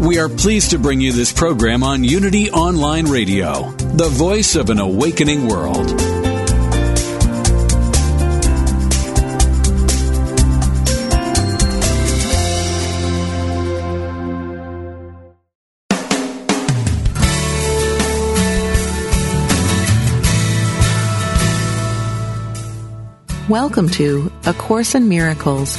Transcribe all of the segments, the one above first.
We are pleased to bring you this program on Unity Online Radio, the voice of an awakening world. Welcome to A Course in Miracles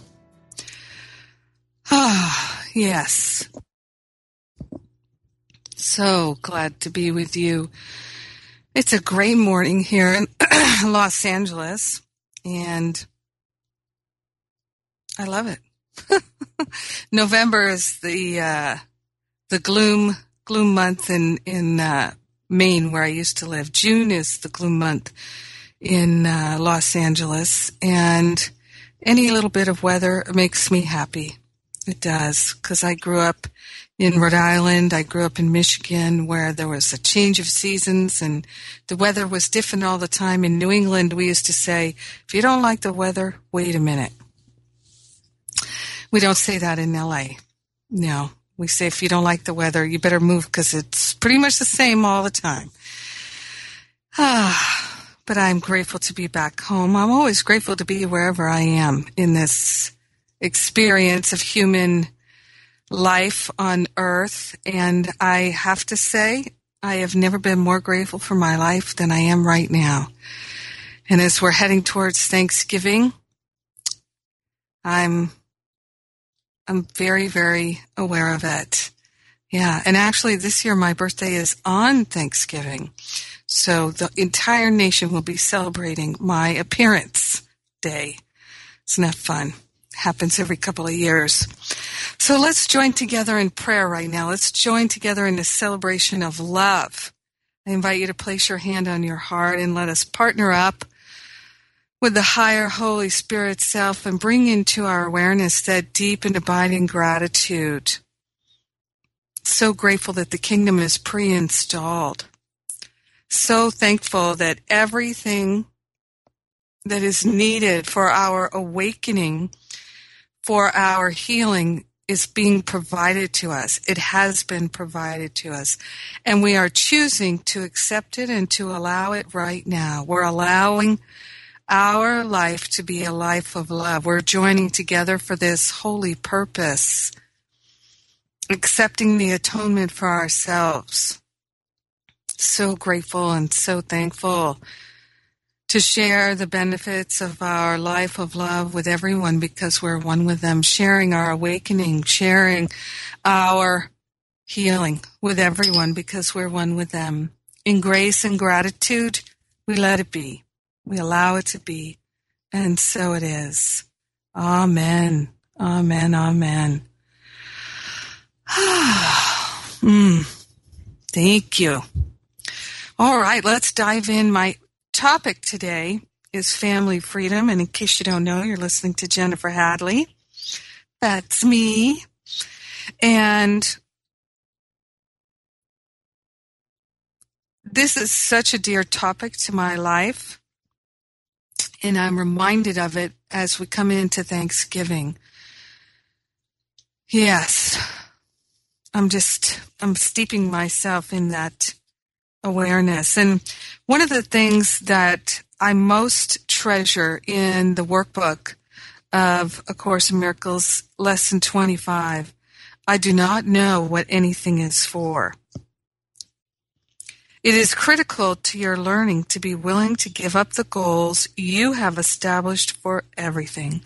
Ah, yes. So glad to be with you. It's a great morning here in Los Angeles, and I love it. November is the uh, the gloom gloom month in in uh, Maine, where I used to live. June is the gloom month in uh, Los Angeles, and any little bit of weather makes me happy. It does, because I grew up in Rhode Island. I grew up in Michigan where there was a change of seasons and the weather was different all the time. In New England, we used to say, if you don't like the weather, wait a minute. We don't say that in LA. No, we say if you don't like the weather, you better move because it's pretty much the same all the time. Ah but I'm grateful to be back home. I'm always grateful to be wherever I am in this experience of human life on earth. And I have to say, I have never been more grateful for my life than I am right now. And as we're heading towards Thanksgiving, I'm, I'm very, very aware of it. Yeah. And actually this year my birthday is on Thanksgiving. So the entire nation will be celebrating my appearance day. Isn't that fun? Happens every couple of years. So let's join together in prayer right now. Let's join together in the celebration of love. I invite you to place your hand on your heart and let us partner up with the higher Holy Spirit self and bring into our awareness that deep and abiding gratitude. So grateful that the kingdom is pre installed so thankful that everything that is needed for our awakening, for our healing, is being provided to us. It has been provided to us. And we are choosing to accept it and to allow it right now. We're allowing our life to be a life of love. We're joining together for this holy purpose, accepting the atonement for ourselves so grateful and so thankful to share the benefits of our life of love with everyone because we're one with them, sharing our awakening, sharing our healing with everyone because we're one with them. In grace and gratitude, we let it be. We allow it to be. And so it is. Amen. Amen. Amen. mm. Thank you. All right, let's dive in. My topic today is family freedom. And in case you don't know, you're listening to Jennifer Hadley. That's me. And this is such a dear topic to my life, and I'm reminded of it as we come into Thanksgiving. Yes, I'm just, I'm steeping myself in that awareness. And one of the things that I most treasure in the workbook of A Course in Miracles, Lesson 25, I do not know what anything is for. It is critical to your learning to be willing to give up the goals you have established for everything.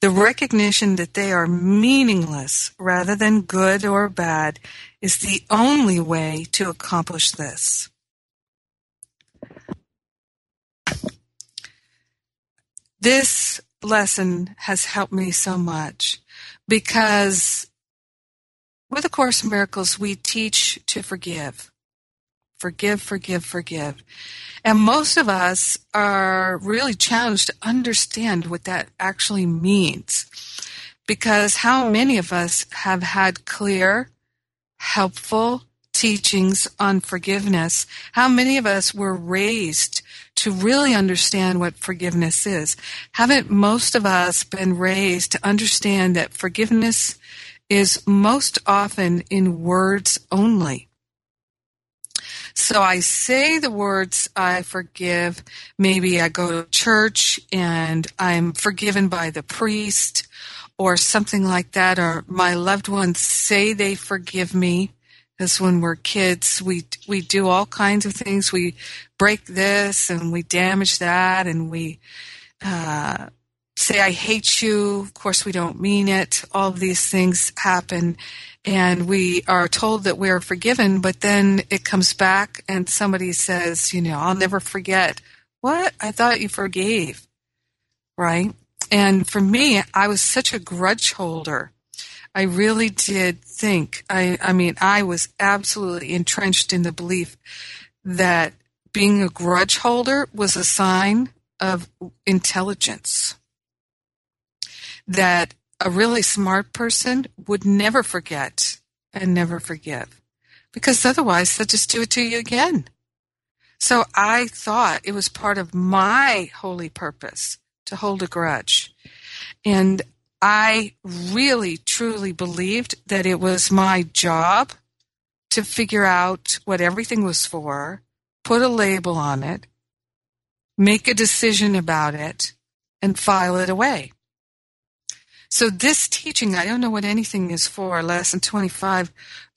The recognition that they are meaningless rather than good or bad is the only way to accomplish this. This lesson has helped me so much because with A Course in Miracles, we teach to forgive. Forgive, forgive, forgive. And most of us are really challenged to understand what that actually means. Because how many of us have had clear, helpful teachings on forgiveness? How many of us were raised to really understand what forgiveness is? Haven't most of us been raised to understand that forgiveness is most often in words only? So I say the words I forgive. Maybe I go to church and I'm forgiven by the priest or something like that, or my loved ones say they forgive me. Because when we're kids, we we do all kinds of things. We break this and we damage that, and we uh, say I hate you. Of course, we don't mean it. All of these things happen, and we are told that we are forgiven, but then it comes back and somebody says, you know, I'll never forget. What? I thought you forgave. Right? And for me, I was such a grudge holder. I really did think, I, I mean, I was absolutely entrenched in the belief that being a grudge holder was a sign of intelligence. That a really smart person would never forget and never forgive because otherwise they'll just do it to you again. So I thought it was part of my holy purpose to hold a grudge. And I really truly believed that it was my job to figure out what everything was for, put a label on it, make a decision about it, and file it away. So this teaching, I don't know what anything is for, lesson 25,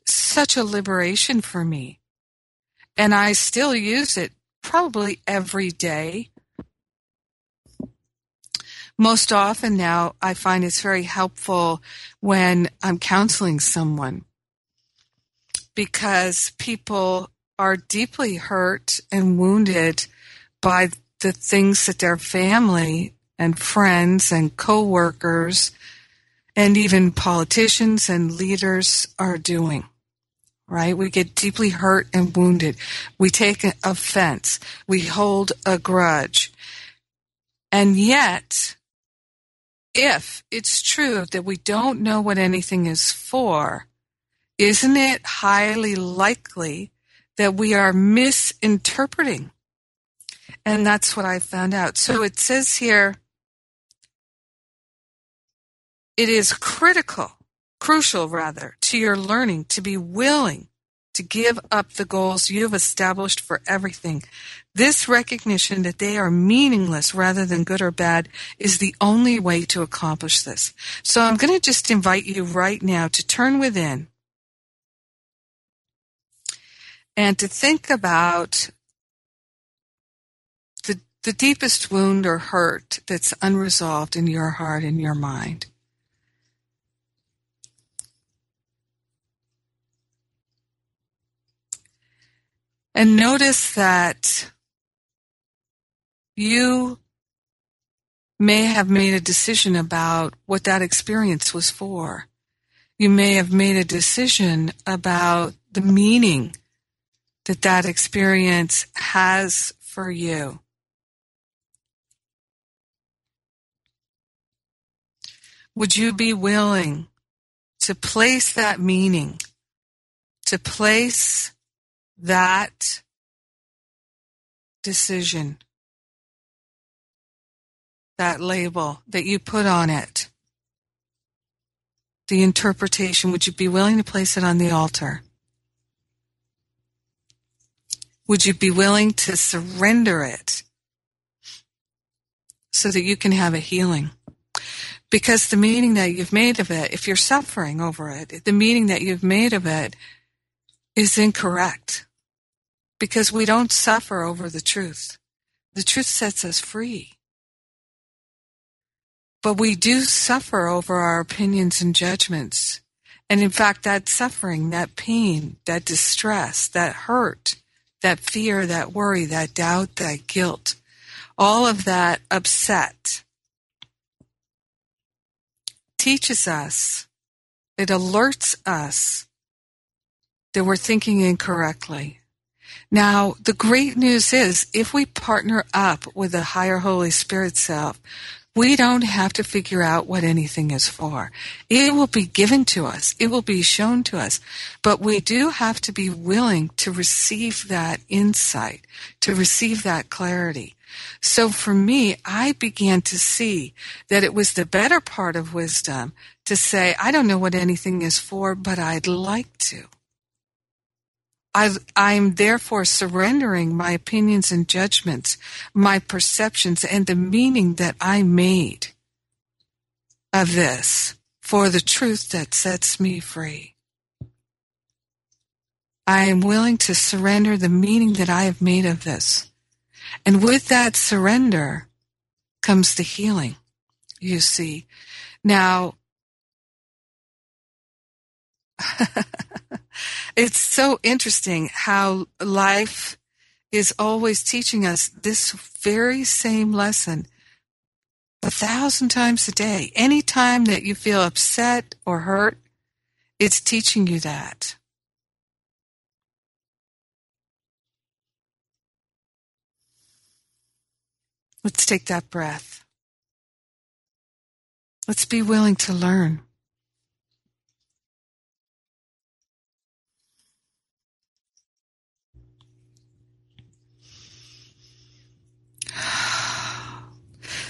such a liberation for me. And I still use it probably every day. Most often now, I find it's very helpful when I'm counseling someone because people are deeply hurt and wounded by the things that their family and friends and coworkers and even politicians and leaders are doing. Right? We get deeply hurt and wounded. We take offense. We hold a grudge. And yet, if it's true that we don't know what anything is for, isn't it highly likely that we are misinterpreting? And that's what I found out. So it says here, it is critical, crucial rather, to your learning to be willing to give up the goals you've established for everything. This recognition that they are meaningless rather than good or bad is the only way to accomplish this. So I'm going to just invite you right now to turn within and to think about the, the deepest wound or hurt that's unresolved in your heart and your mind. And notice that you may have made a decision about what that experience was for. You may have made a decision about the meaning that that experience has for you. Would you be willing to place that meaning, to place that decision, that label that you put on it, the interpretation, would you be willing to place it on the altar? Would you be willing to surrender it so that you can have a healing? Because the meaning that you've made of it, if you're suffering over it, the meaning that you've made of it is incorrect. Because we don't suffer over the truth. The truth sets us free. But we do suffer over our opinions and judgments. And in fact, that suffering, that pain, that distress, that hurt, that fear, that worry, that doubt, that guilt, all of that upset teaches us, it alerts us that we're thinking incorrectly. Now, the great news is if we partner up with the higher Holy Spirit self, we don't have to figure out what anything is for. It will be given to us. It will be shown to us. But we do have to be willing to receive that insight, to receive that clarity. So for me, I began to see that it was the better part of wisdom to say, I don't know what anything is for, but I'd like to. I, am therefore surrendering my opinions and judgments, my perceptions, and the meaning that I made of this for the truth that sets me free. I am willing to surrender the meaning that I have made of this. And with that surrender comes the healing, you see. Now, it's so interesting how life is always teaching us this very same lesson a thousand times a day. Any time that you feel upset or hurt, it's teaching you that. Let's take that breath. Let's be willing to learn.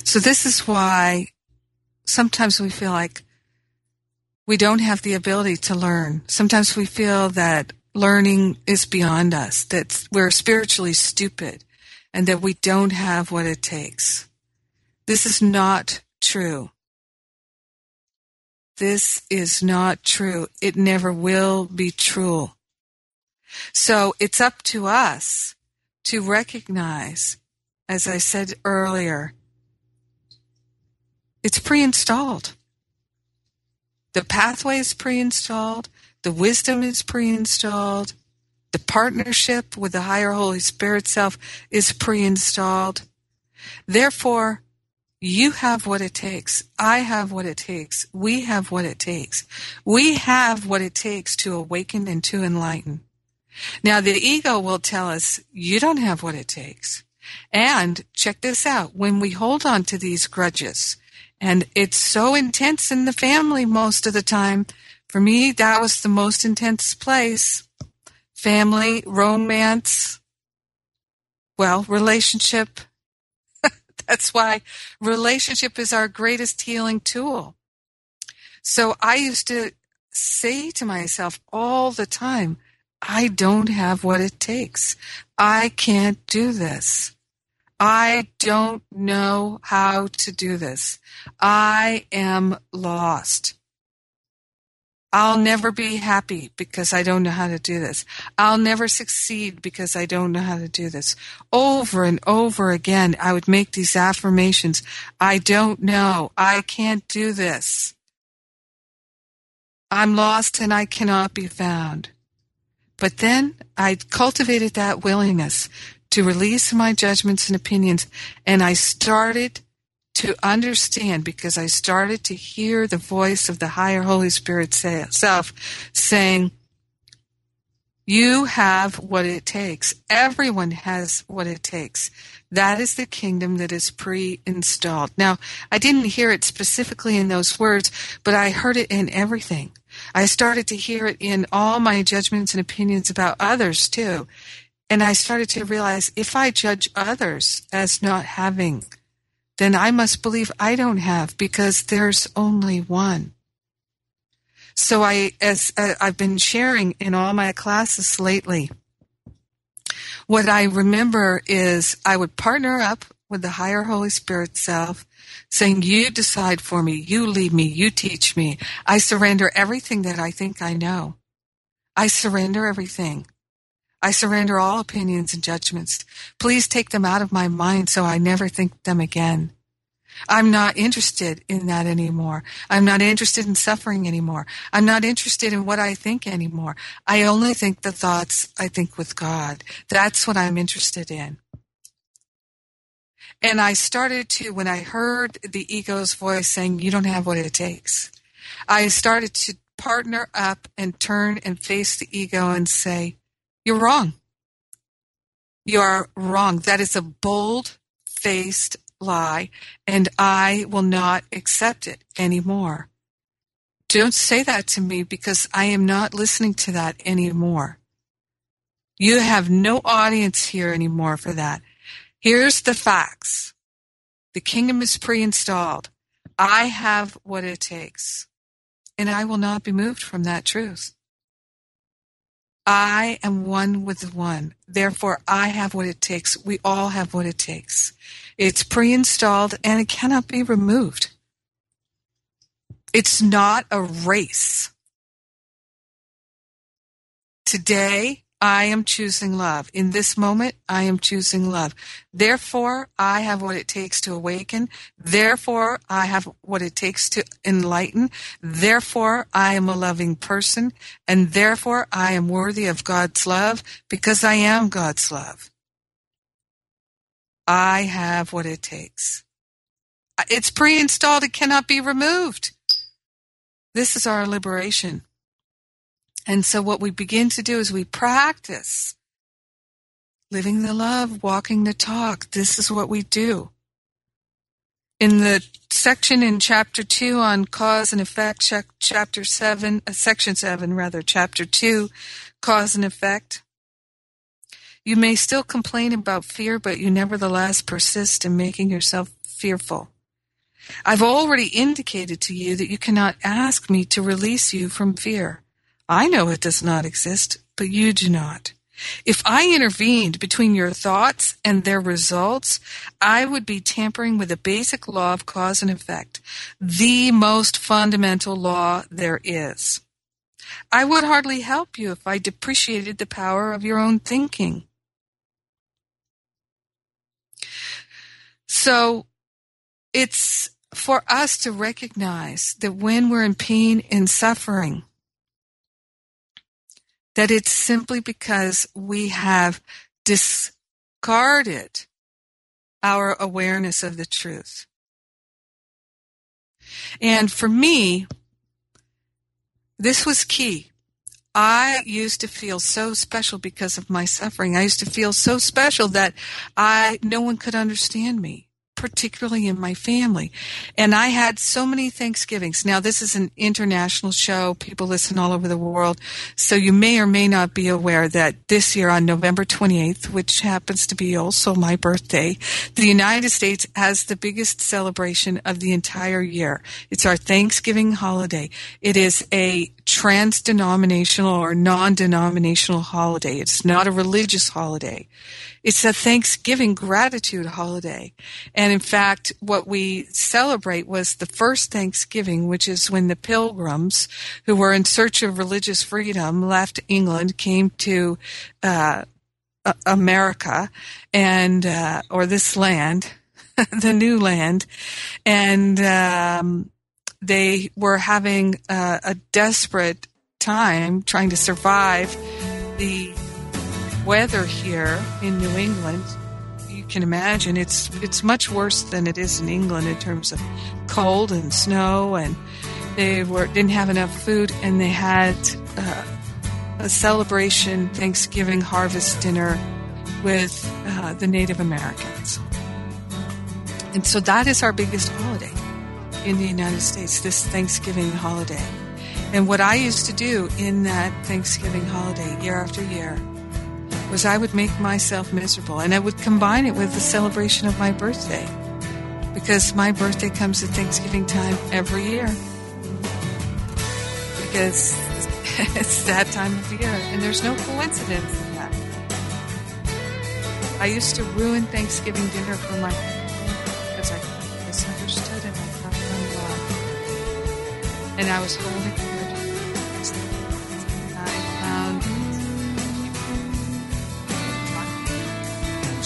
So this is why sometimes we feel like we don't have the ability to learn. Sometimes we feel that learning is beyond us, that we're spiritually stupid, and that we don't have what it takes. This is not true. This is not true. It never will be true. So it's up to us to recognize, as I said earlier, it's pre-installed. The pathway is pre-installed. The wisdom is pre-installed. The partnership with the higher Holy Spirit self is pre-installed. Therefore, you have what it takes. I have what it takes. We have what it takes. We have what it takes to awaken and to enlighten. Now, the ego will tell us you don't have what it takes. And check this out. When we hold on to these grudges, and it's so intense in the family most of the time. For me, that was the most intense place. Family, romance, well, relationship. That's why relationship is our greatest healing tool. So I used to say to myself all the time, I don't have what it takes. I can't do this. I don't know how to do this. I am lost. I'll never be happy because I don't know how to do this. I'll never succeed because I don't know how to do this. Over and over again, I would make these affirmations. I don't know. I can't do this. I'm lost and I cannot be found. But then I cultivated that willingness to release my judgments and opinions. And I started to understand because I started to hear the voice of the higher Holy Spirit say self saying, you have what it takes. Everyone has what it takes. That is the kingdom that is pre-installed. Now, I didn't hear it specifically in those words, but I heard it in everything. I started to hear it in all my judgments and opinions about others too. And I started to realize if I judge others as not having, then I must believe I don't have because there's only one. So I, as uh, I've been sharing in all my classes lately, what I remember is I would partner up with the higher Holy Spirit self, saying, you decide for me, you lead me, you teach me. I surrender everything that I think I know. I surrender everything. I surrender all opinions and judgments. Please take them out of my mind so I never think them again. I'm not interested in that anymore. I'm not interested in suffering anymore. I'm not interested in what I think anymore. I only think the thoughts I think with God. That's what I'm interested in. And I started to, when I heard the ego's voice saying, you don't have what it takes, I started to partner up and turn and face the ego and say, you're wrong. You are wrong. That is a bold faced lie, and I will not accept it anymore. Don't say that to me because I am not listening to that anymore. You have no audience here anymore for that. Here's the facts. The kingdom is pre-installed. I have what it takes. And I will not be moved from that truth. I am one with one. Therefore, I have what it takes. We all have what it takes. It's pre-installed and it cannot be removed. It's not a race. Today, I am choosing love. In this moment, I am choosing love. Therefore, I have what it takes to awaken. Therefore, I have what it takes to enlighten. Therefore, I am a loving person. And therefore, I am worthy of God's love because I am God's love. I have what it takes. It's pre installed, it cannot be removed. This is our liberation. And so what we begin to do is we practice living the love, walking the talk. This is what we do. In the section in chapter 2 on cause and effect, chapter 7, uh, section 7 rather, chapter 2, cause and effect, you may still complain about fear, but you nevertheless persist in making yourself fearful. I've already indicated to you that you cannot ask me to release you from fear. I know it does not exist, but you do not. If I intervened between your thoughts and their results, I would be tampering with the basic law of cause and effect, the most fundamental law there is. I would hardly help you if I depreciated the power of your own thinking. So it's for us to recognize that when we're in pain and suffering, that it's simply because we have discarded our awareness of the truth. And for me, this was key. I used to feel so special because of my suffering. I used to feel so special that I, no one could understand me particularly in my family. And I had so many Thanksgivings. Now, this is an international show. People listen all over the world. So you may or may not be aware that this year on November 28th, which happens to be also my birthday, the United States has the biggest celebration of the entire year. It's our Thanksgiving holiday. It is a trans-denominational or non-denominational holiday. It's not a religious holiday. It's a Thanksgiving gratitude holiday. And in fact, what we celebrate was the first Thanksgiving, which is when the pilgrims who were in search of religious freedom left England, came to uh, America and, uh, or this land, the new land, and um, they were having uh, a desperate time trying to survive the weather here in New England, you can imagine it's it's much worse than it is in England in terms of cold and snow, and they were didn't have enough food, and they had uh, a celebration Thanksgiving harvest dinner with uh, the Native Americans, and so that is our biggest holiday in the United States. This Thanksgiving holiday. And what I used to do in that Thanksgiving holiday year after year was I would make myself miserable and I would combine it with the celebration of my birthday because my birthday comes at Thanksgiving time every year because it's that time of year and there's no coincidence in that. I used to ruin Thanksgiving dinner for my because I misunderstood and I felt unloved. And I was holding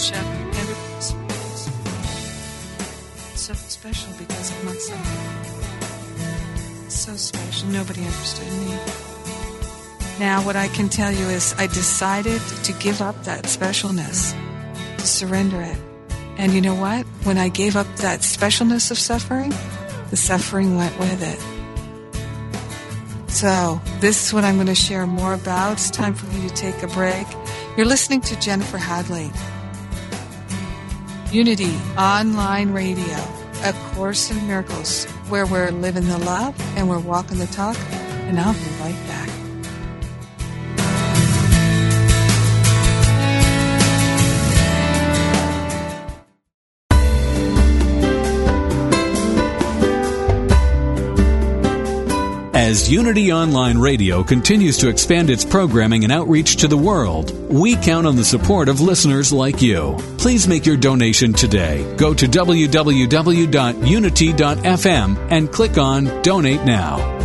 and it was so special because of myself. So special. Nobody understood me. Now, what I can tell you is I decided to give up that specialness, to surrender it. And you know what? When I gave up that specialness of suffering, the suffering went with it. So, this is what I'm going to share more about. It's time for me to take a break. You're listening to Jennifer Hadley. Unity Online Radio, A Course in Miracles, where we're living the love and we're walking the talk. And I'll be right back. As Unity Online Radio continues to expand its programming and outreach to the world, we count on the support of listeners like you. Please make your donation today. Go to www.unity.fm and click on Donate Now.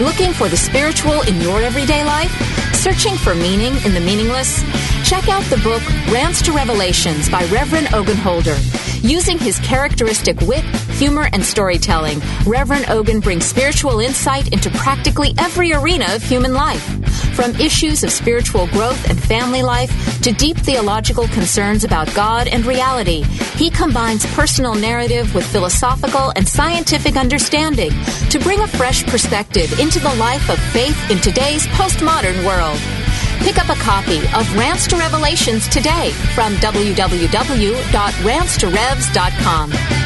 Looking for the spiritual in your everyday life? Searching for meaning in the meaningless? Check out the book Rants to Revelations by Reverend Ogun Holder. Using his characteristic wit, humor, and storytelling, Reverend Ogun brings spiritual insight into practically every arena of human life. From issues of spiritual growth and family life to deep theological concerns about God and reality, he combines personal narrative with philosophical and scientific understanding to bring a fresh perspective into the life of faith in today's postmodern world. Pick up a copy of Rants to Revelations today from www.rantstorevs.com.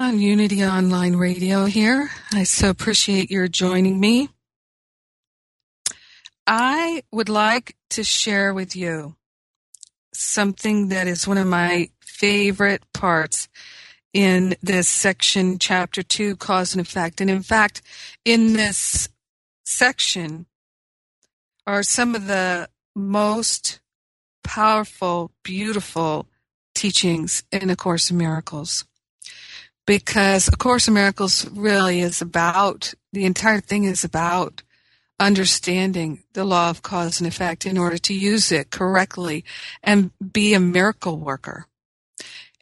on Unity Online Radio here. I so appreciate your joining me. I would like to share with you something that is one of my favorite parts in this section, chapter two, cause and effect. And in fact, in this section are some of the most powerful, beautiful teachings in A Course in Miracles. Because A Course in Miracles really is about, the entire thing is about understanding the law of cause and effect in order to use it correctly and be a miracle worker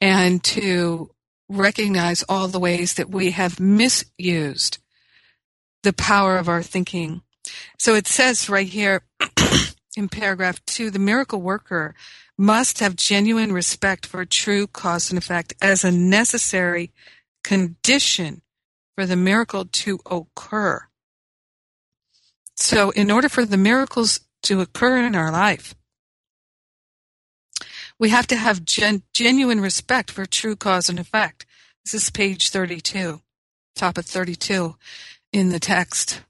and to recognize all the ways that we have misused the power of our thinking. So it says right here in paragraph two, the miracle worker must have genuine respect for true cause and effect as a necessary condition for the miracle to occur. So in order for the miracles to occur in our life, we have to have gen- genuine respect for true cause and effect. This is page 32, top of 32 in the text.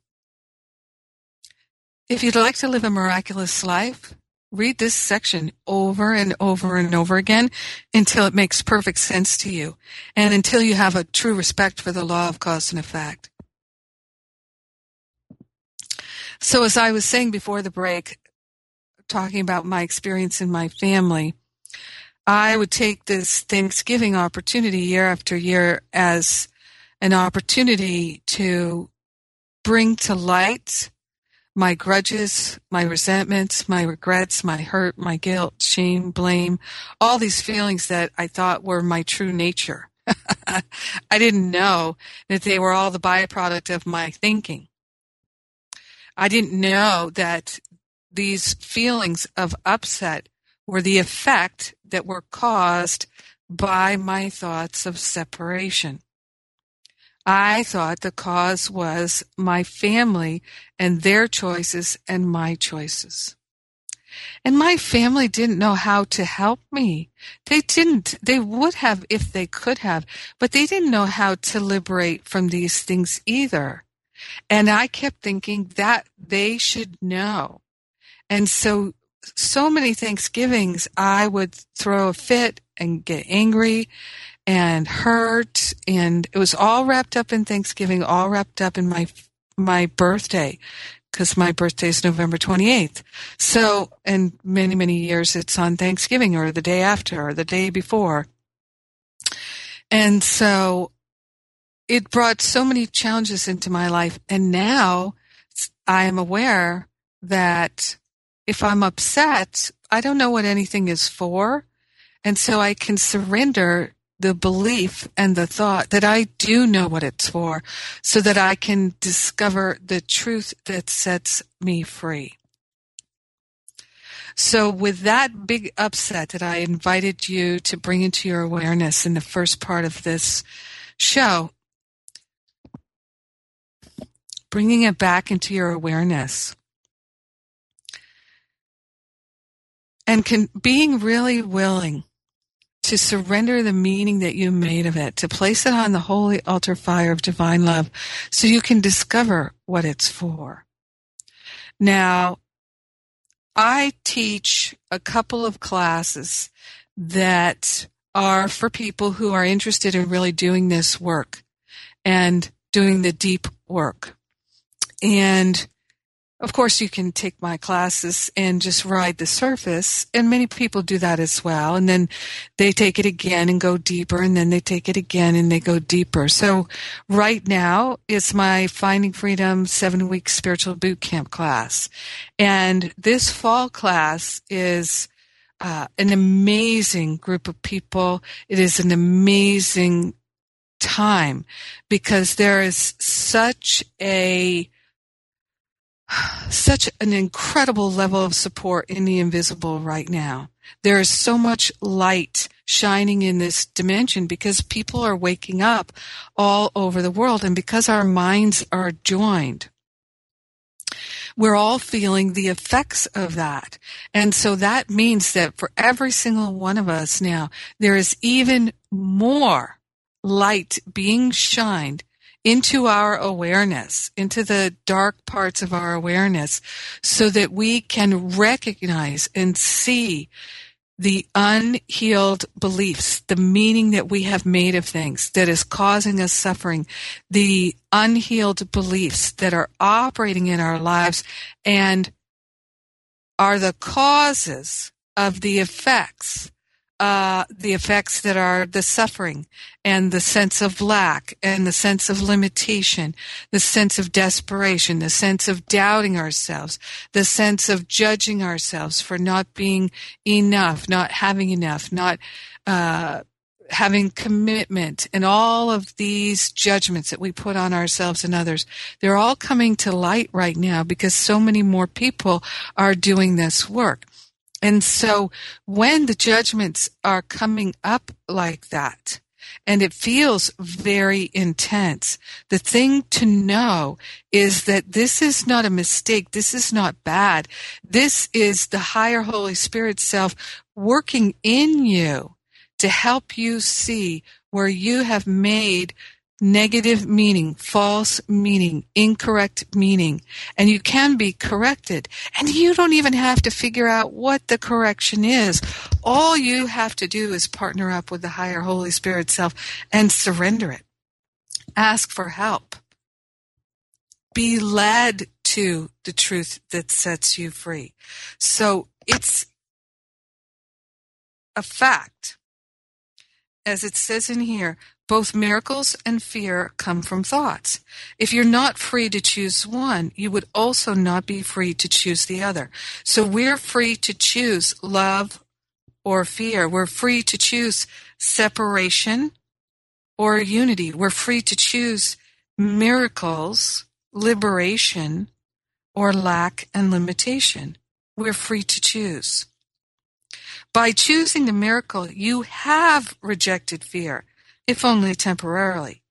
If you'd like to live a miraculous life, read this section over and over and over again until it makes perfect sense to you and until you have a true respect for the law of cause and effect. So as I was saying before the break, talking about my experience in my family, I would take this Thanksgiving opportunity year after year as an opportunity to bring to light my grudges, my resentments, my regrets, my hurt, my guilt, shame, blame, all these feelings that I thought were my true nature. I didn't know that they were all the byproduct of my thinking. I didn't know that these feelings of upset were the effect that were caused by my thoughts of separation. I thought the cause was my family and their choices and my choices. And my family didn't know how to help me. They didn't. They would have if they could have, but they didn't know how to liberate from these things either. And I kept thinking that they should know. And so, so many Thanksgivings, I would throw a fit and get angry and hurt. And it was all wrapped up in Thanksgiving, all wrapped up in my, my birthday because my birthday is November 28th. So, and many, many years it's on Thanksgiving or the day after or the day before. And so it brought so many challenges into my life. And now I am aware that if I'm upset, I don't know what anything is for. And so I can surrender the belief and the thought that I do know what it's for so that I can discover the truth that sets me free. So with that big upset that I invited you to bring into your awareness in the first part of this show, bringing it back into your awareness and can, being really willing to surrender the meaning that you made of it, to place it on the holy altar fire of divine love so you can discover what it's for. Now, I teach a couple of classes that are for people who are interested in really doing this work and doing the deep work. And of course, you can take my classes and just ride the surface, and many people do that as well. And then they take it again and go deeper, and then they take it again and they go deeper. So, right now, it's my Finding Freedom seven week spiritual boot camp class. And this fall class is uh, an amazing group of people. It is an amazing time because there is such a such an incredible level of support in the invisible right now. There is so much light shining in this dimension because people are waking up all over the world and because our minds are joined. We're all feeling the effects of that. And so that means that for every single one of us now, there is even more light being shined into our awareness, into the dark parts of our awareness, so that we can recognize and see the unhealed beliefs, the meaning that we have made of things that is causing us suffering, the unhealed beliefs that are operating in our lives and are the causes of the effects uh, the effects that are the suffering and the sense of lack and the sense of limitation, the sense of desperation, the sense of doubting ourselves, the sense of judging ourselves for not being enough, not having enough, not uh, having commitment, and all of these judgments that we put on ourselves and others. They're all coming to light right now because so many more people are doing this work. And so when the judgments are coming up like that, and it feels very intense. The thing to know is that this is not a mistake. This is not bad. This is the higher Holy Spirit self working in you to help you see where you have made negative meaning, false meaning, incorrect meaning, and you can be corrected. And you don't even have to figure out what the correction is. All you have to do is partner up with the higher Holy Spirit self and surrender it. Ask for help. Be led to the truth that sets you free. So it's a fact. As it says in here, both miracles and fear come from thoughts. If you're not free to choose one, you would also not be free to choose the other. So we're free to choose love or fear. We're free to choose separation or unity. We're free to choose miracles, liberation, or lack and limitation. We're free to choose. By choosing the miracle, you have rejected fear, if only temporarily.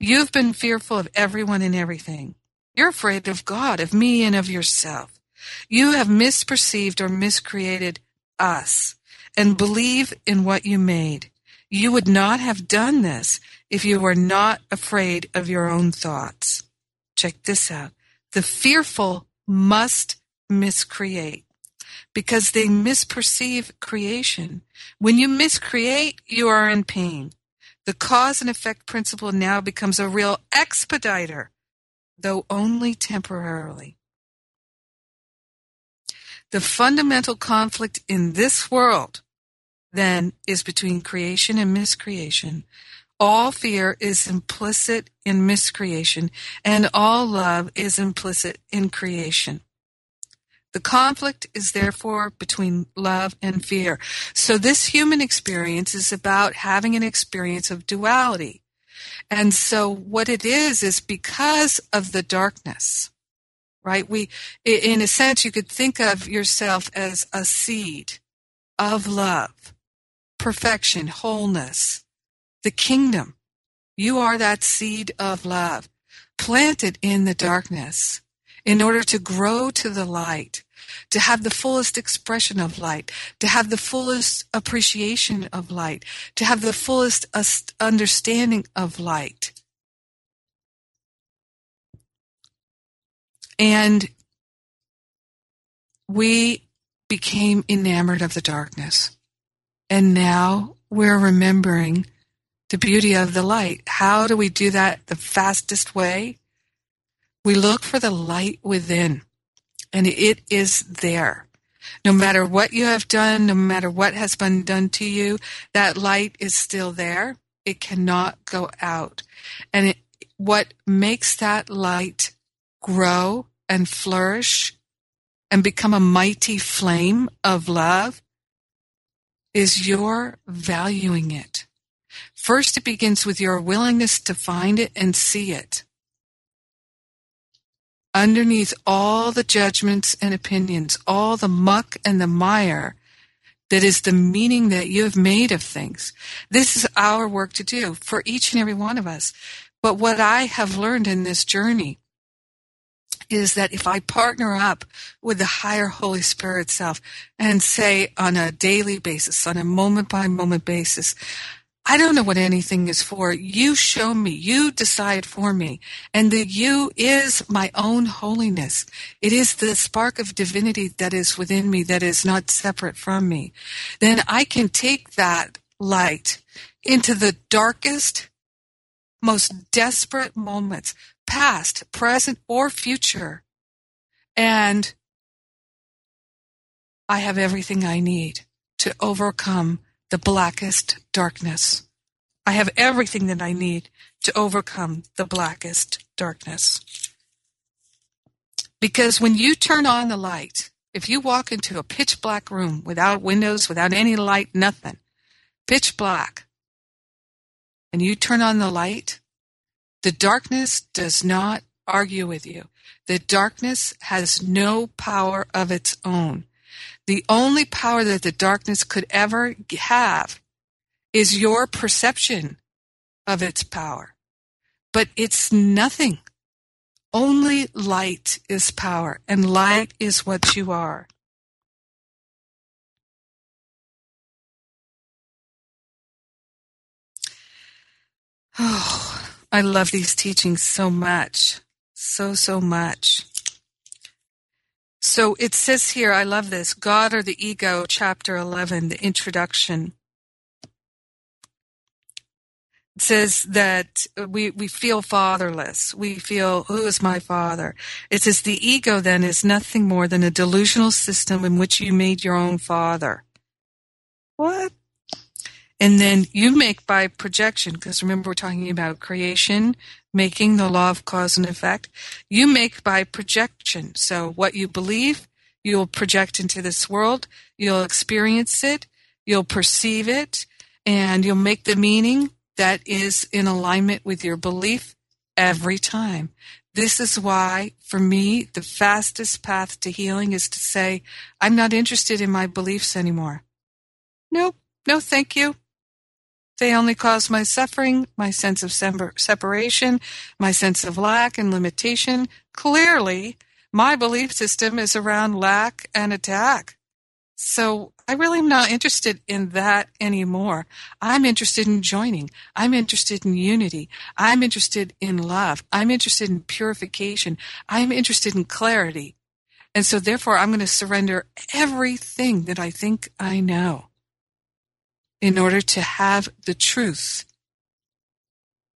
You've been fearful of everyone and everything. You're afraid of God, of me, and of yourself. You have misperceived or miscreated us and believe in what you made. You would not have done this if you were not afraid of your own thoughts. Check this out. The fearful must miscreate because they misperceive creation. When you miscreate, you are in pain. The cause and effect principle now becomes a real expediter, though only temporarily. The fundamental conflict in this world, then, is between creation and miscreation. All fear is implicit in miscreation, and all love is implicit in creation. The conflict is therefore between love and fear. So this human experience is about having an experience of duality. And so what it is, is because of the darkness, right? We, in a sense, you could think of yourself as a seed of love, perfection, wholeness, the kingdom. You are that seed of love planted in the darkness in order to grow to the light, to have the fullest expression of light, to have the fullest appreciation of light, to have the fullest understanding of light. And we became enamored of the darkness. And now we're remembering the beauty of the light. How do we do that the fastest way? We look for the light within, and it is there. No matter what you have done, no matter what has been done to you, that light is still there. It cannot go out. And it, what makes that light grow and flourish and become a mighty flame of love is your valuing it. First, it begins with your willingness to find it and see it underneath all the judgments and opinions, all the muck and the mire that is the meaning that you have made of things. This is our work to do for each and every one of us. But what I have learned in this journey is that if I partner up with the higher Holy Spirit self and say on a daily basis, on a moment by moment basis, I don't know what anything is for. You show me. You decide for me. And the you is my own holiness. It is the spark of divinity that is within me that is not separate from me. Then I can take that light into the darkest, most desperate moments, past, present, or future. And I have everything I need to overcome the blackest darkness. I have everything that I need to overcome the blackest darkness. Because when you turn on the light, if you walk into a pitch black room without windows, without any light, nothing, pitch black, and you turn on the light, the darkness does not argue with you. The darkness has no power of its own. The only power that the darkness could ever have is your perception of its power. But it's nothing. Only light is power, and light is what you are. Oh, I love these teachings so much. So, so much. So it says here, I love this God or the Ego, chapter 11, the introduction. It says that we, we feel fatherless. We feel, who is my father? It says the ego then is nothing more than a delusional system in which you made your own father. What? And then you make by projection, because remember we're talking about creation, making the law of cause and effect. You make by projection. So what you believe, you'll project into this world, you'll experience it, you'll perceive it, and you'll make the meaning that is in alignment with your belief every time. This is why, for me, the fastest path to healing is to say, I'm not interested in my beliefs anymore. Nope, no thank you. They only cause my suffering, my sense of separation, my sense of lack and limitation. Clearly, my belief system is around lack and attack. So I really am not interested in that anymore. I'm interested in joining. I'm interested in unity. I'm interested in love. I'm interested in purification. I'm interested in clarity. And so therefore I'm going to surrender everything that I think I know in order to have the truth.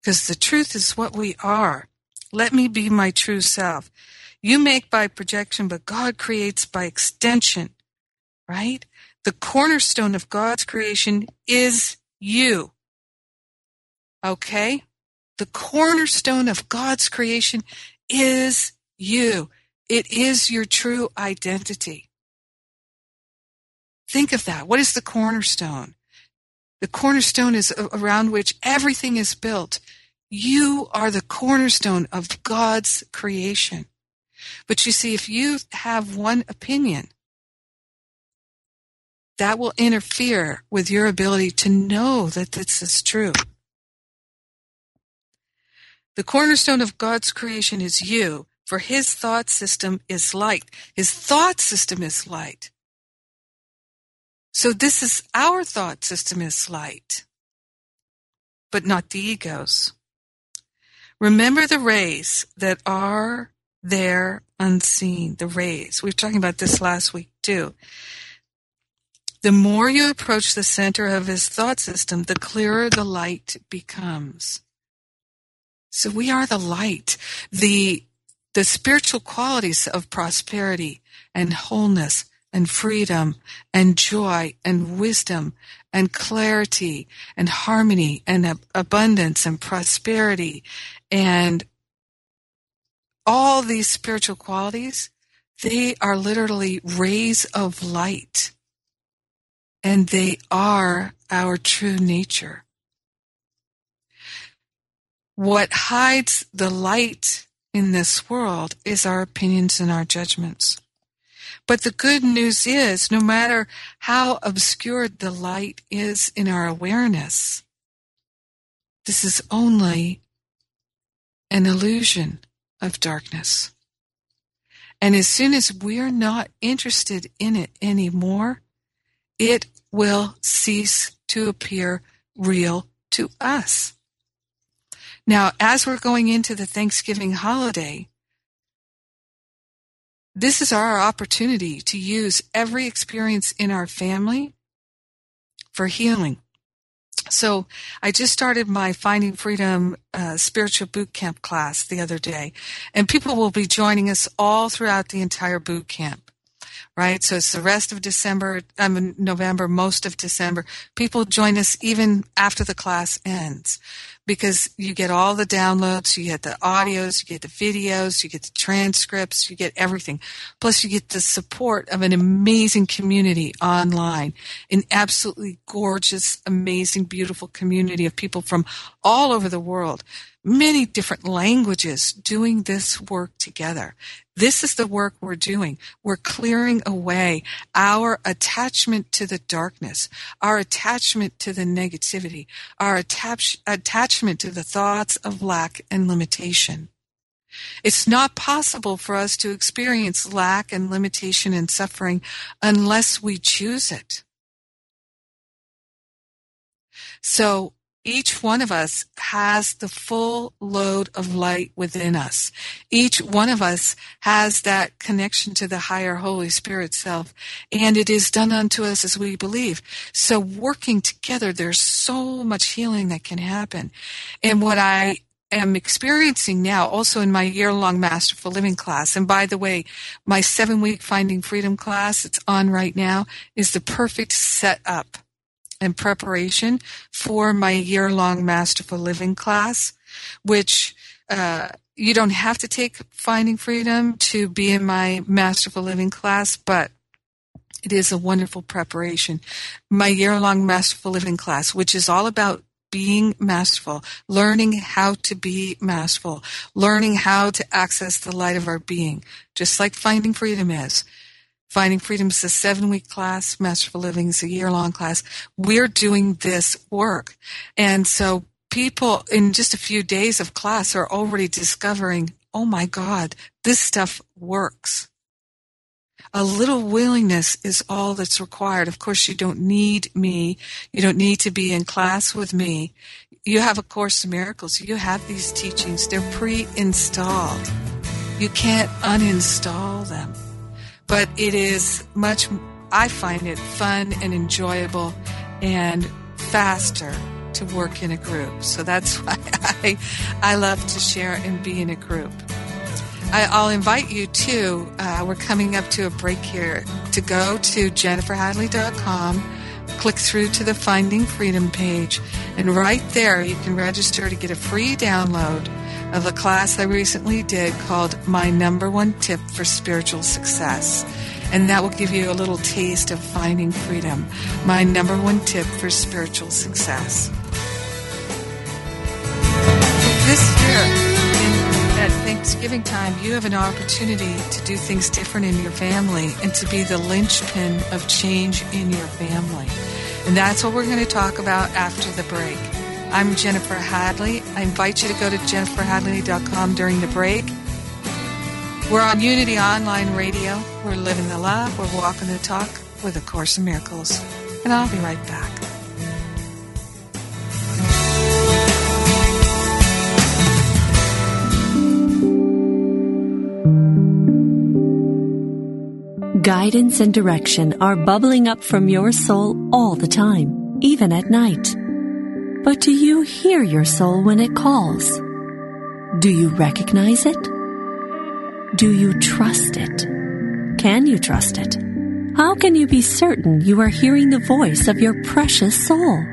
Because the truth is what we are. Let me be my true self. You make by projection, but God creates by extension right? The cornerstone of God's creation is you. Okay? The cornerstone of God's creation is you. It is your true identity. Think of that. What is the cornerstone? The cornerstone is around which everything is built. You are the cornerstone of God's creation. But you see, if you have one opinion, that will interfere with your ability to know that this is true. The cornerstone of God's creation is you, for his thought system is light. His thought system is light. So this is our thought system is light, but not the ego's. Remember the rays that are there unseen, the rays. We were talking about this last week too. The more you approach the center of his thought system, the clearer the light becomes. So we are the light, the, the spiritual qualities of prosperity and wholeness and freedom and joy and wisdom and clarity and harmony and ab- abundance and prosperity and all these spiritual qualities, they are literally rays of light and they are our true nature. What hides the light in this world is our opinions and our judgments. But the good news is, no matter how obscured the light is in our awareness, this is only an illusion of darkness. And as soon as we're not interested in it anymore, it will cease to appear real to us. Now, as we're going into the Thanksgiving holiday, this is our opportunity to use every experience in our family for healing. So I just started my Finding Freedom uh, spiritual boot camp class the other day, and people will be joining us all throughout the entire boot camp. Right? So it's the rest of December, um, November, most of December. People join us even after the class ends because you get all the downloads, you get the audios, you get the videos, you get the transcripts, you get everything. Plus you get the support of an amazing community online, an absolutely gorgeous, amazing, beautiful community of people from all over the world many different languages doing this work together. This is the work we're doing. We're clearing away our attachment to the darkness, our attachment to the negativity, our attach- attachment to the thoughts of lack and limitation. It's not possible for us to experience lack and limitation and suffering unless we choose it. So each one of us has the full load of light within us. Each one of us has that connection to the higher Holy Spirit self, and it is done unto us as we believe. So working together, there's so much healing that can happen. And what I am experiencing now also in my year long masterful living class and by the way my seven week finding freedom class it's on right now is the perfect setup and preparation for my year long Masterful Living class, which uh, you don't have to take Finding Freedom to be in my Masterful Living class, but it is a wonderful preparation. My year long Masterful Living class, which is all about being masterful, learning how to be masterful, learning how to access the light of our being, just like Finding Freedom is. Finding Freedom is a seven week class. Masterful Living is a year long class. We're doing this work. And so people in just a few days of class are already discovering, oh my God, this stuff works. A little willingness is all that's required. Of course, you don't need me. You don't need to be in class with me. You have a Course in Miracles. You have these teachings. They're pre-installed. You can't uninstall them but it is much, I find it fun and enjoyable and faster to work in a group. So that's why I, I love to share and be in a group. I, will invite you to, uh, we're coming up to a break here, to go to jenniferhadley.com, click through to the Finding Freedom page, and right there you can register to get a free download of a class I recently did called My Number One Tip for Spiritual Success. And that will give you a little taste of finding freedom. My number one tip for spiritual success. Thanksgiving time, you have an opportunity to do things different in your family and to be the linchpin of change in your family. And that's what we're going to talk about after the break. I'm Jennifer Hadley. I invite you to go to jenniferhadley.com during the break. We're on Unity Online Radio. We're living the love. We're walking the talk with A Course in Miracles. And I'll be right back. Guidance and direction are bubbling up from your soul all the time, even at night. But do you hear your soul when it calls? Do you recognize it? Do you trust it? Can you trust it? How can you be certain you are hearing the voice of your precious soul?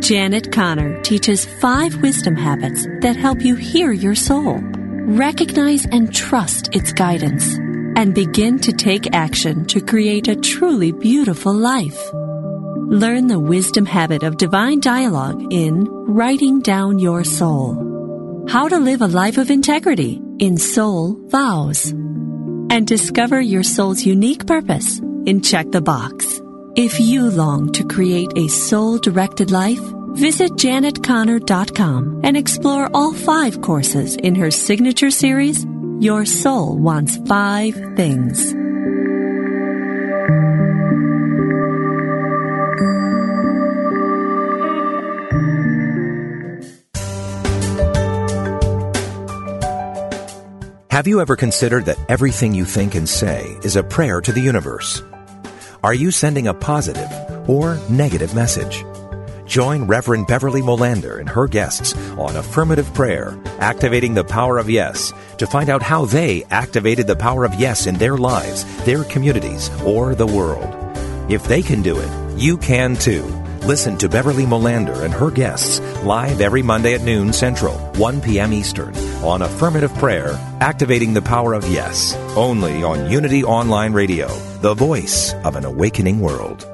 Janet Conner teaches five wisdom habits that help you hear your soul, recognize and trust its guidance, and begin to take action to create a truly beautiful life. Learn the wisdom habit of divine dialogue in Writing Down Your Soul. How to live a life of integrity in Soul Vows. And discover your soul's unique purpose in Check the Box. If you long to create a soul directed life, visit janetconner.com and explore all five courses in her signature series, Your Soul Wants Five Things. Have you ever considered that everything you think and say is a prayer to the universe? Are you sending a positive or negative message? Join Reverend Beverly Molander and her guests on Affirmative Prayer, Activating the Power of Yes, to find out how they activated the power of yes in their lives, their communities, or the world. If they can do it, you can too. Listen to Beverly Molander and her guests live every Monday at noon Central, 1 p.m. Eastern on Affirmative Prayer, Activating the Power of Yes, only on Unity Online Radio, the voice of an awakening world.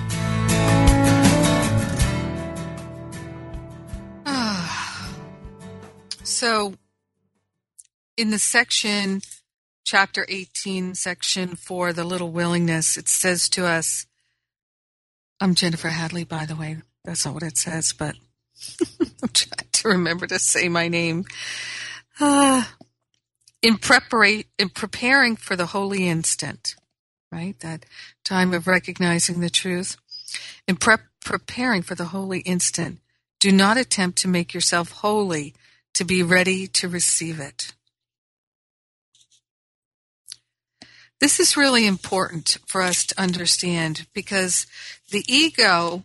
So, in the section, chapter 18, section 4, the little willingness, it says to us, I'm Jennifer Hadley, by the way. That's not what it says, but I'm trying to remember to say my name. Uh, in preparation, in preparing for the holy instant, right? That time of recognizing the truth. In prep, preparing for the holy instant, do not attempt to make yourself holy to be ready to receive it. This is really important for us to understand because the ego,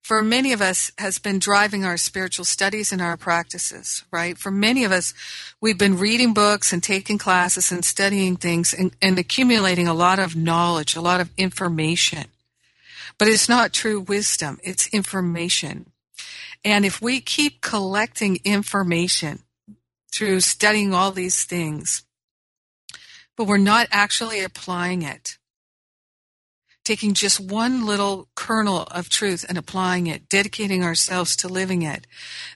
for many of us, has been driving our spiritual studies and our practices, right? For many of us, we've been reading books and taking classes and studying things and, and accumulating a lot of knowledge, a lot of information. But it's not true wisdom, it's information. And if we keep collecting information through studying all these things, but we're not actually applying it, taking just one little kernel of truth and applying it, dedicating ourselves to living it,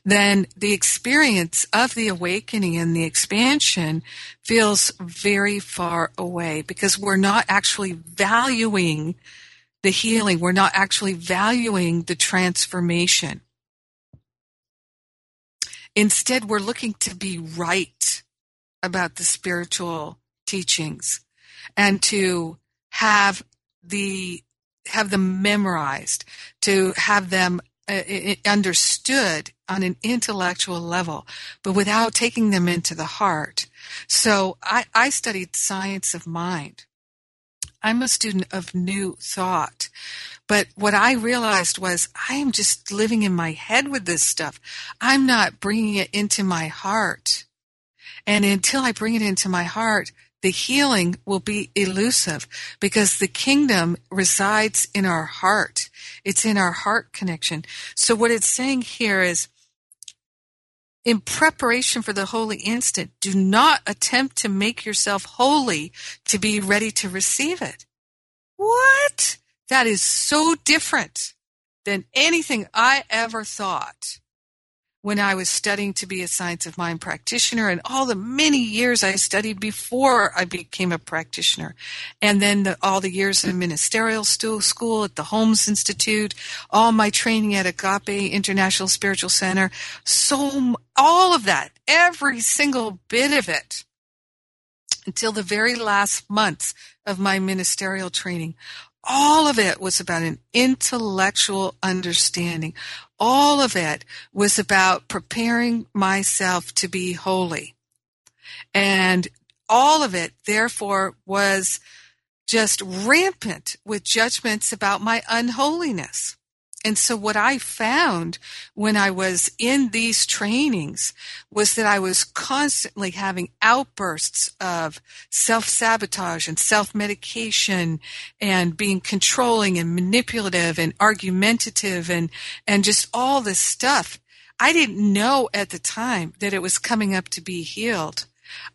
then the experience of the awakening and the expansion feels very far away because we're not actually valuing the healing. We're not actually valuing the transformation. Instead, we're looking to be right about the spiritual teachings and to have the have them memorized, to have them uh, understood on an intellectual level, but without taking them into the heart. So I, I studied science of mind. I'm a student of new thought. But what I realized was I am just living in my head with this stuff. I'm not bringing it into my heart. And until I bring it into my heart, the healing will be elusive because the kingdom resides in our heart. It's in our heart connection. So what it's saying here is, in preparation for the holy instant, do not attempt to make yourself holy to be ready to receive it. What? That is so different than anything I ever thought when I was studying to be a science of mind practitioner and all the many years I studied before I became a practitioner. And then the, all the years in ministerial school at the Holmes Institute, all my training at Agape International Spiritual Center. So all of that, every single bit of it until the very last months of my ministerial training all of it was about an intellectual understanding. All of it was about preparing myself to be holy. And all of it, therefore, was just rampant with judgments about my unholiness. And so what I found when I was in these trainings was that I was constantly having outbursts of self-sabotage and self-medication and being controlling and manipulative and argumentative and, and just all this stuff. I didn't know at the time that it was coming up to be healed.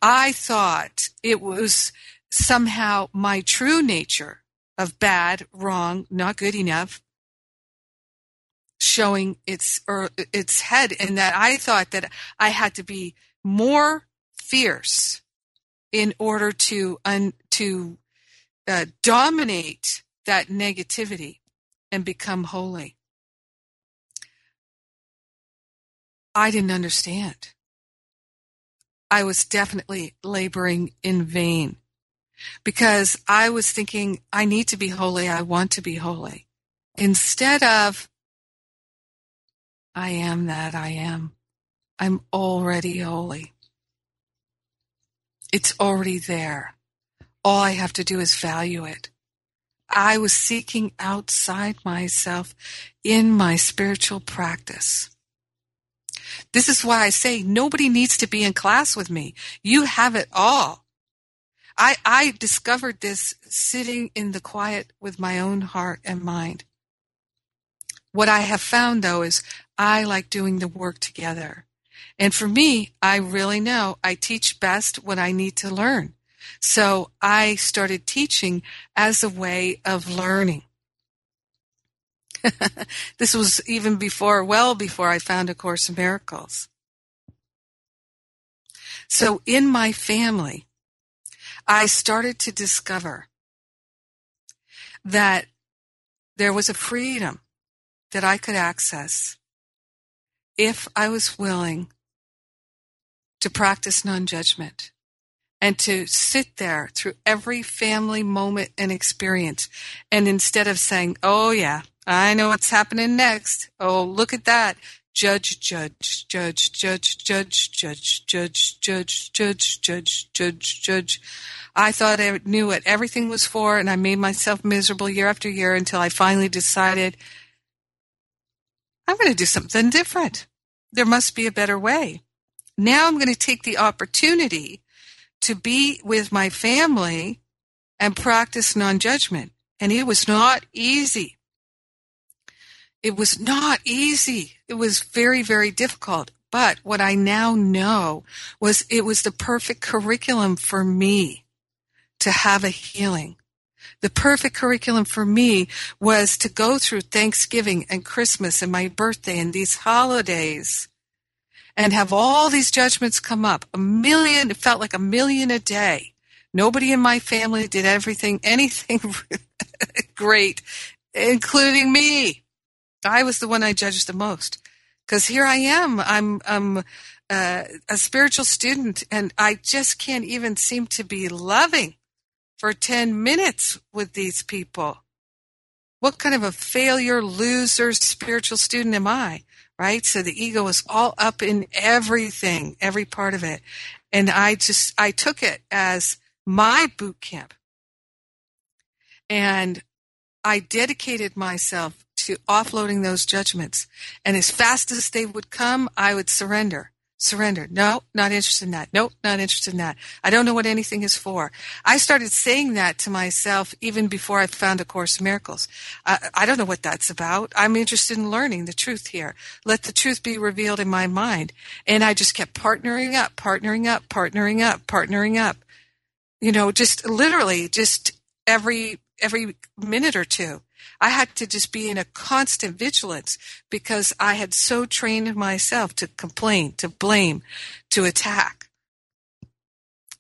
I thought it was somehow my true nature of bad, wrong, not good enough, showing its or its head and that I thought that I had to be more fierce in order to un, to uh, dominate that negativity and become holy. I didn't understand. I was definitely laboring in vain because I was thinking, I need to be holy. I want to be holy. Instead of, I am that I am. I'm already holy. It's already there. All I have to do is value it. I was seeking outside myself in my spiritual practice. This is why I say nobody needs to be in class with me. You have it all. I, I discovered this sitting in the quiet with my own heart and mind. What I have found though is I like doing the work together. And for me, I really know I teach best when I need to learn. So I started teaching as a way of learning. this was even before, well before I found A Course in Miracles. So in my family, I started to discover that there was a freedom that I could access if I was willing to practice non judgment and to sit there through every family moment and experience. And instead of saying, Oh, yeah, I know what's happening next. Oh, look at that. Judge, judge, judge, judge, judge, judge, judge, judge, judge, judge, judge, judge. I thought I knew what everything was for, and I made myself miserable year after year until I finally decided I'm going to do something different. There must be a better way. Now I'm going to take the opportunity to be with my family and practice non judgment. And it was not easy. It was not easy. It was very, very difficult. But what I now know was it was the perfect curriculum for me to have a healing. The perfect curriculum for me was to go through Thanksgiving and Christmas and my birthday and these holidays and have all these judgments come up. A million, it felt like a million a day. Nobody in my family did everything, anything great, including me. I was the one I judged the most. Because here I am. I'm, I'm uh, a spiritual student, and I just can't even seem to be loving for 10 minutes with these people. What kind of a failure, loser, spiritual student am I? Right? So the ego is all up in everything, every part of it. And I just, I took it as my boot camp. And I dedicated myself to offloading those judgments. And as fast as they would come, I would surrender. Surrender. No, not interested in that. Nope, not interested in that. I don't know what anything is for. I started saying that to myself even before I found A Course in Miracles. I, I don't know what that's about. I'm interested in learning the truth here. Let the truth be revealed in my mind. And I just kept partnering up, partnering up, partnering up, partnering up. You know, just literally just every, every minute or two. I had to just be in a constant vigilance because I had so trained myself to complain, to blame, to attack.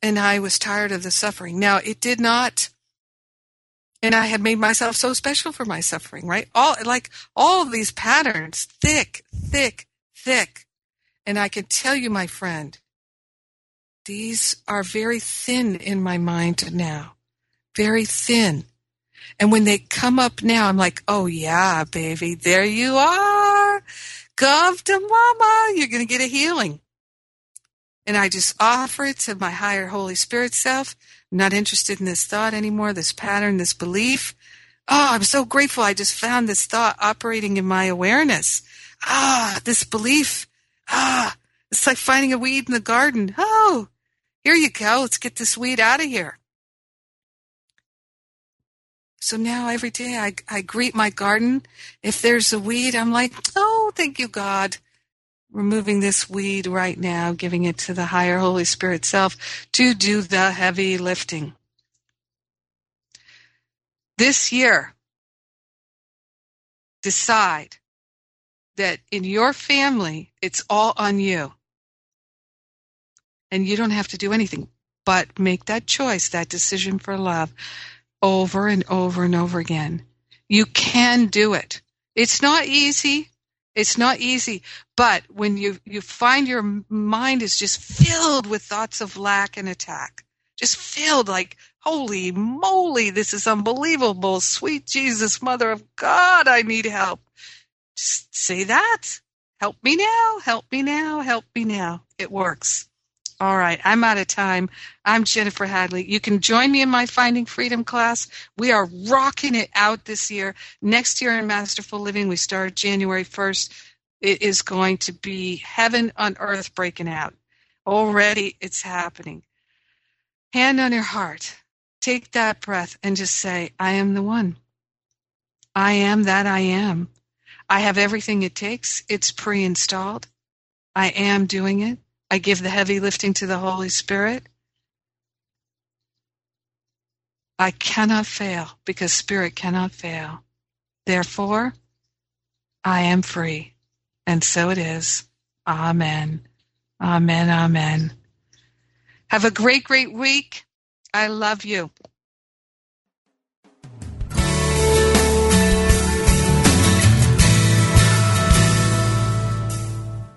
And I was tired of the suffering. Now, it did not, and I had made myself so special for my suffering, right? All, like all of these patterns, thick, thick, thick. And I can tell you, my friend, these are very thin in my mind now. Very thin. And when they come up now, I'm like, oh yeah, baby, there you are. Come to mama. You're going to get a healing. And I just offer it to my higher Holy Spirit self. I'm not interested in this thought anymore, this pattern, this belief. Oh, I'm so grateful. I just found this thought operating in my awareness. Ah, this belief. Ah, it's like finding a weed in the garden. Oh, here you go. Let's get this weed out of here. So now every day I, I greet my garden. If there's a weed, I'm like, oh, thank you, God. Removing this weed right now, giving it to the higher Holy Spirit self to do the heavy lifting. This year, decide that in your family, it's all on you. And you don't have to do anything but make that choice, that decision for love over and over and over again. You can do it. It's not easy. It's not easy, but when you, you find your mind is just filled with thoughts of lack and attack, just filled like, holy moly, this is unbelievable. Sweet Jesus, Mother of God, I need help. Just say that. Help me now, help me now, help me now. It works. All right, I'm out of time. I'm Jennifer Hadley. You can join me in my Finding Freedom class. We are rocking it out this year. Next year in Masterful Living, we start January 1st. It is going to be heaven on earth breaking out. Already it's happening. Hand on your heart. Take that breath and just say, I am the one. I am that I am. I have everything it takes. It's pre installed. I am doing it. I give the heavy lifting to the Holy Spirit. I cannot fail because Spirit cannot fail. Therefore, I am free. And so it is. Amen. Amen. Amen. Have a great, great week. I love you.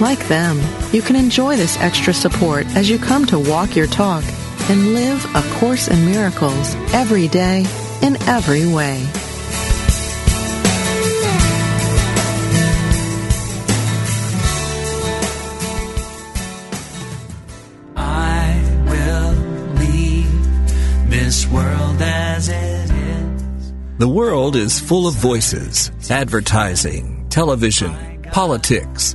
Like them, you can enjoy this extra support as you come to walk your talk and live A Course in Miracles every day in every way. I will leave this world as it is. The world is full of voices, advertising, television, politics,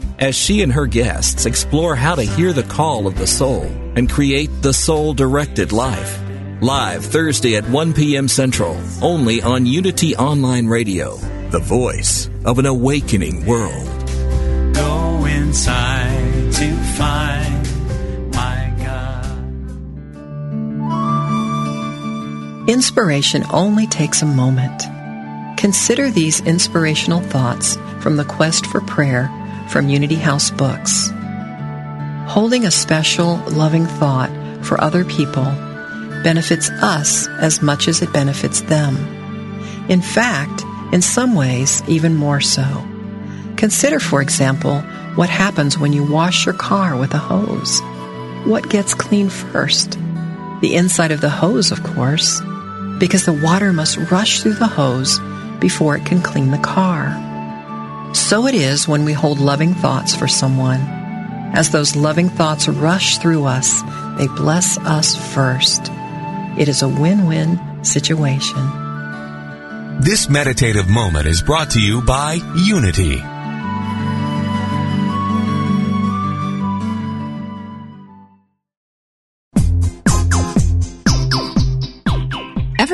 as she and her guests explore how to hear the call of the soul and create the soul directed life. Live Thursday at 1 p.m. Central, only on Unity Online Radio, the voice of an awakening world. Go inside to find my God. Inspiration only takes a moment. Consider these inspirational thoughts from the Quest for Prayer from Unity House Books. Holding a special, loving thought for other people benefits us as much as it benefits them. In fact, in some ways, even more so. Consider, for example, what happens when you wash your car with a hose. What gets clean first? The inside of the hose, of course, because the water must rush through the hose before it can clean the car. So it is when we hold loving thoughts for someone. As those loving thoughts rush through us, they bless us first. It is a win-win situation. This meditative moment is brought to you by Unity.